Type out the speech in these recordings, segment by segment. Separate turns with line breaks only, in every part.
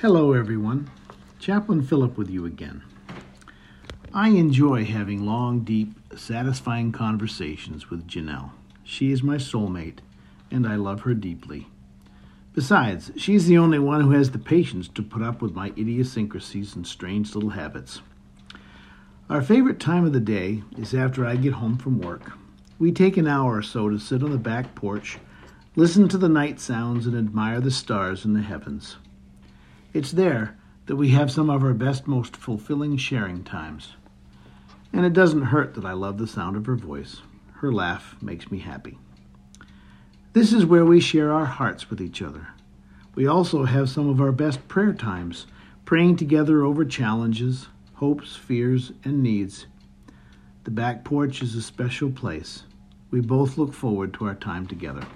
Hello, everyone. Chaplain Philip with you again. I enjoy having long, deep, satisfying conversations with Janelle. She is my soulmate, and I love her deeply. Besides, she's the only one who has the patience to put up with my idiosyncrasies and strange little habits. Our favorite time of the day is after I get home from work. We take an hour or so to sit on the back porch, listen to the night sounds, and admire the stars in the heavens. It's there that we have some of our best, most fulfilling sharing times. And it doesn't hurt that I love the sound of her voice. Her laugh makes me happy. This is where we share our hearts with each other. We also have some of our best prayer times, praying together over challenges, hopes, fears, and needs. The back porch is a special place. We both look forward to our time together.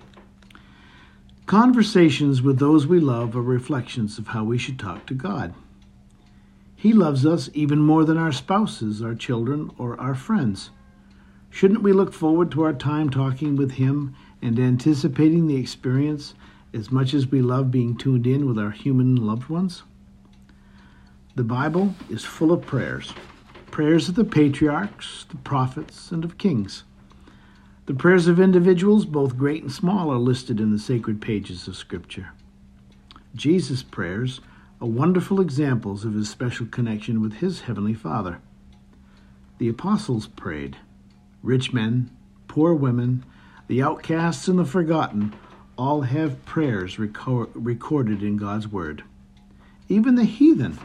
Conversations with those we love are reflections of how we should talk to God. He loves us even more than our spouses, our children, or our friends. Shouldn't we look forward to our time talking with Him and anticipating the experience as much as we love being tuned in with our human loved ones? The Bible is full of prayers prayers of the patriarchs, the prophets, and of kings. The prayers of individuals, both great and small, are listed in the sacred pages of Scripture. Jesus' prayers are wonderful examples of his special connection with his Heavenly Father. The apostles prayed. Rich men, poor women, the outcasts, and the forgotten all have prayers recorded in God's Word. Even the heathen,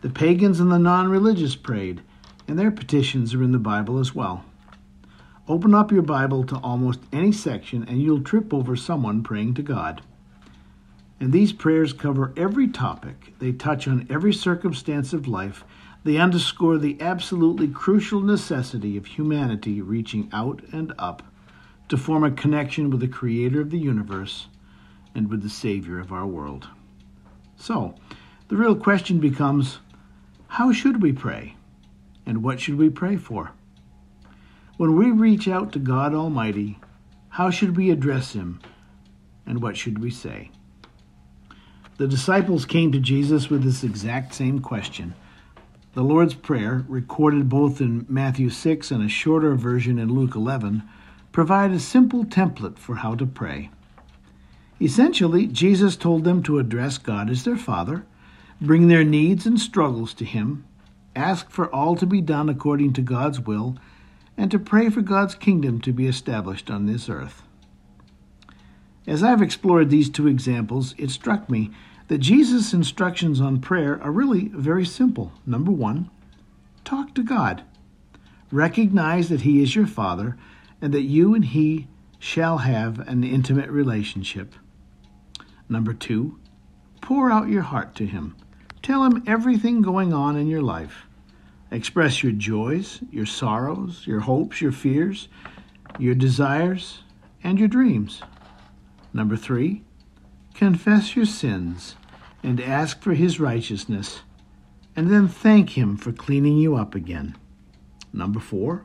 the pagans, and the non religious prayed, and their petitions are in the Bible as well. Open up your Bible to almost any section, and you'll trip over someone praying to God. And these prayers cover every topic, they touch on every circumstance of life, they underscore the absolutely crucial necessity of humanity reaching out and up to form a connection with the Creator of the universe and with the Savior of our world. So, the real question becomes how should we pray? And what should we pray for? When we reach out to God Almighty, how should we address Him? And what should we say? The disciples came to Jesus with this exact same question. The Lord's Prayer, recorded both in Matthew 6 and a shorter version in Luke 11, provide a simple template for how to pray. Essentially, Jesus told them to address God as their Father, bring their needs and struggles to Him, ask for all to be done according to God's will, and to pray for God's kingdom to be established on this earth. As I've explored these two examples, it struck me that Jesus' instructions on prayer are really very simple. Number one, talk to God. Recognize that He is your Father and that you and He shall have an intimate relationship. Number two, pour out your heart to Him. Tell Him everything going on in your life. Express your joys, your sorrows, your hopes, your fears, your desires, and your dreams. Number three, confess your sins and ask for His righteousness, and then thank Him for cleaning you up again. Number four,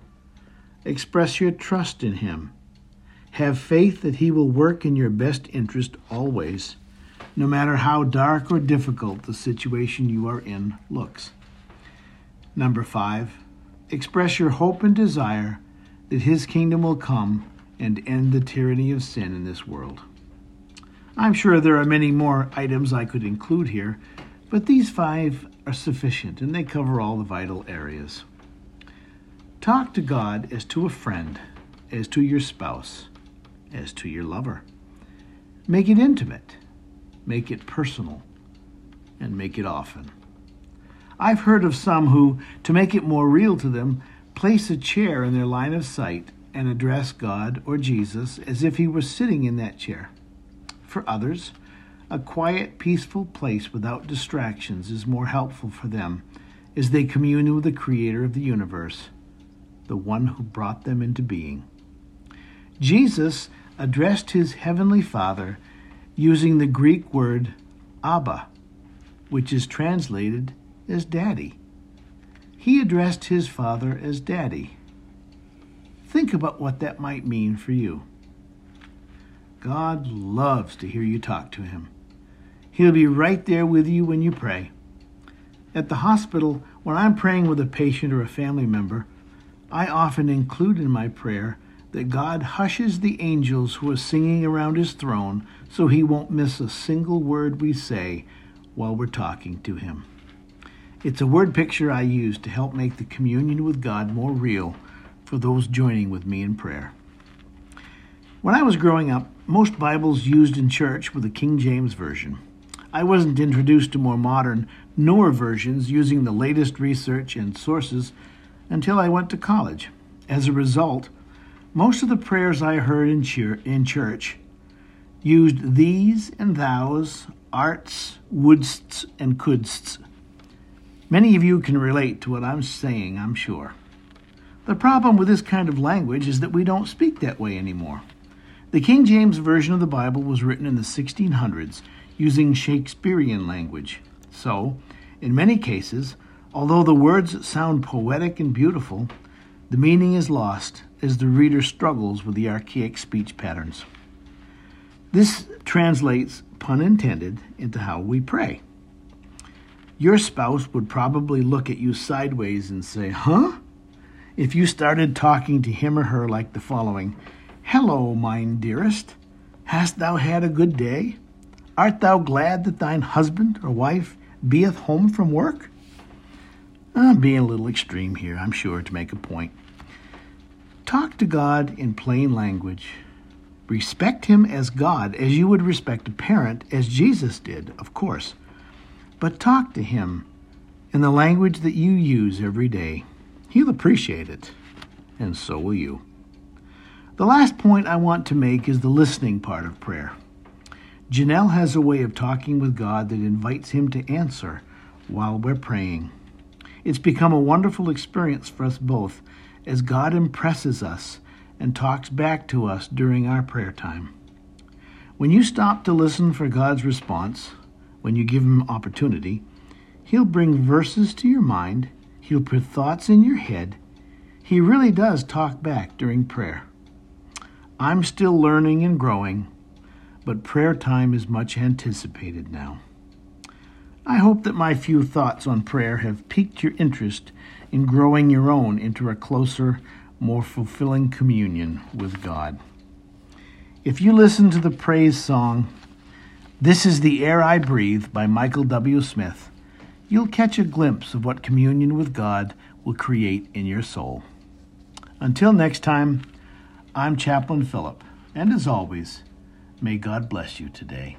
Express your trust in Him. Have faith that He will work in your best interest always, no matter how dark or difficult the situation you are in looks. Number five, express your hope and desire that His kingdom will come and end the tyranny of sin in this world. I'm sure there are many more items I could include here, but these five are sufficient and they cover all the vital areas. Talk to God as to a friend, as to your spouse, as to your lover. Make it intimate, make it personal, and make it often. I've heard of some who, to make it more real to them, place a chair in their line of sight and address God or Jesus as if he were sitting in that chair. For others, a quiet, peaceful place without distractions is more helpful for them as they commune with the Creator of the universe the one who brought them into being. Jesus addressed his heavenly Father using the Greek word Abba, which is translated as Daddy. He addressed his Father as Daddy. Think about what that might mean for you. God loves to hear you talk to him. He'll be right there with you when you pray. At the hospital, when I'm praying with a patient or a family member, I often include in my prayer that God hushes the angels who are singing around his throne so he won't miss a single word we say while we're talking to him. It's a word picture I use to help make the communion with God more real for those joining with me in prayer. When I was growing up, most Bibles used in church were the King James Version. I wasn't introduced to more modern, newer versions using the latest research and sources until I went to college. As a result, most of the prayers I heard in, church used thees and thous, arts, wouldsts, and couldsts Many of you can relate to what I'm saying, I'm sure. The problem with this kind of language is that we don't speak that way anymore. The King James Version of the Bible was written in the 1600s using Shakespearean language. So, in many cases, although the words sound poetic and beautiful, the meaning is lost as the reader struggles with the archaic speech patterns. This translates, pun intended, into how we pray. Your spouse would probably look at you sideways and say, Huh? If you started talking to him or her like the following Hello, mine dearest. Hast thou had a good day? Art thou glad that thine husband or wife beeth home from work? I'm being a little extreme here, I'm sure, to make a point. Talk to God in plain language. Respect Him as God, as you would respect a parent, as Jesus did, of course but talk to him in the language that you use every day. He'll appreciate it, and so will you. The last point I want to make is the listening part of prayer. Janelle has a way of talking with God that invites Him to answer while we're praying. It's become a wonderful experience for us both as God impresses us and talks back to us during our prayer time. When you stop to listen for God's response, when you give him opportunity, he'll bring verses to your mind, he'll put thoughts in your head. He really does talk back during prayer. I'm still learning and growing, but prayer time is much anticipated now. I hope that my few thoughts on prayer have piqued your interest in growing your own into a closer, more fulfilling communion with God. If you listen to the praise song, this is The Air I Breathe by Michael W. Smith. You'll catch a glimpse of what communion with God will create in your soul. Until next time, I'm Chaplain Philip, and as always, may God bless you today.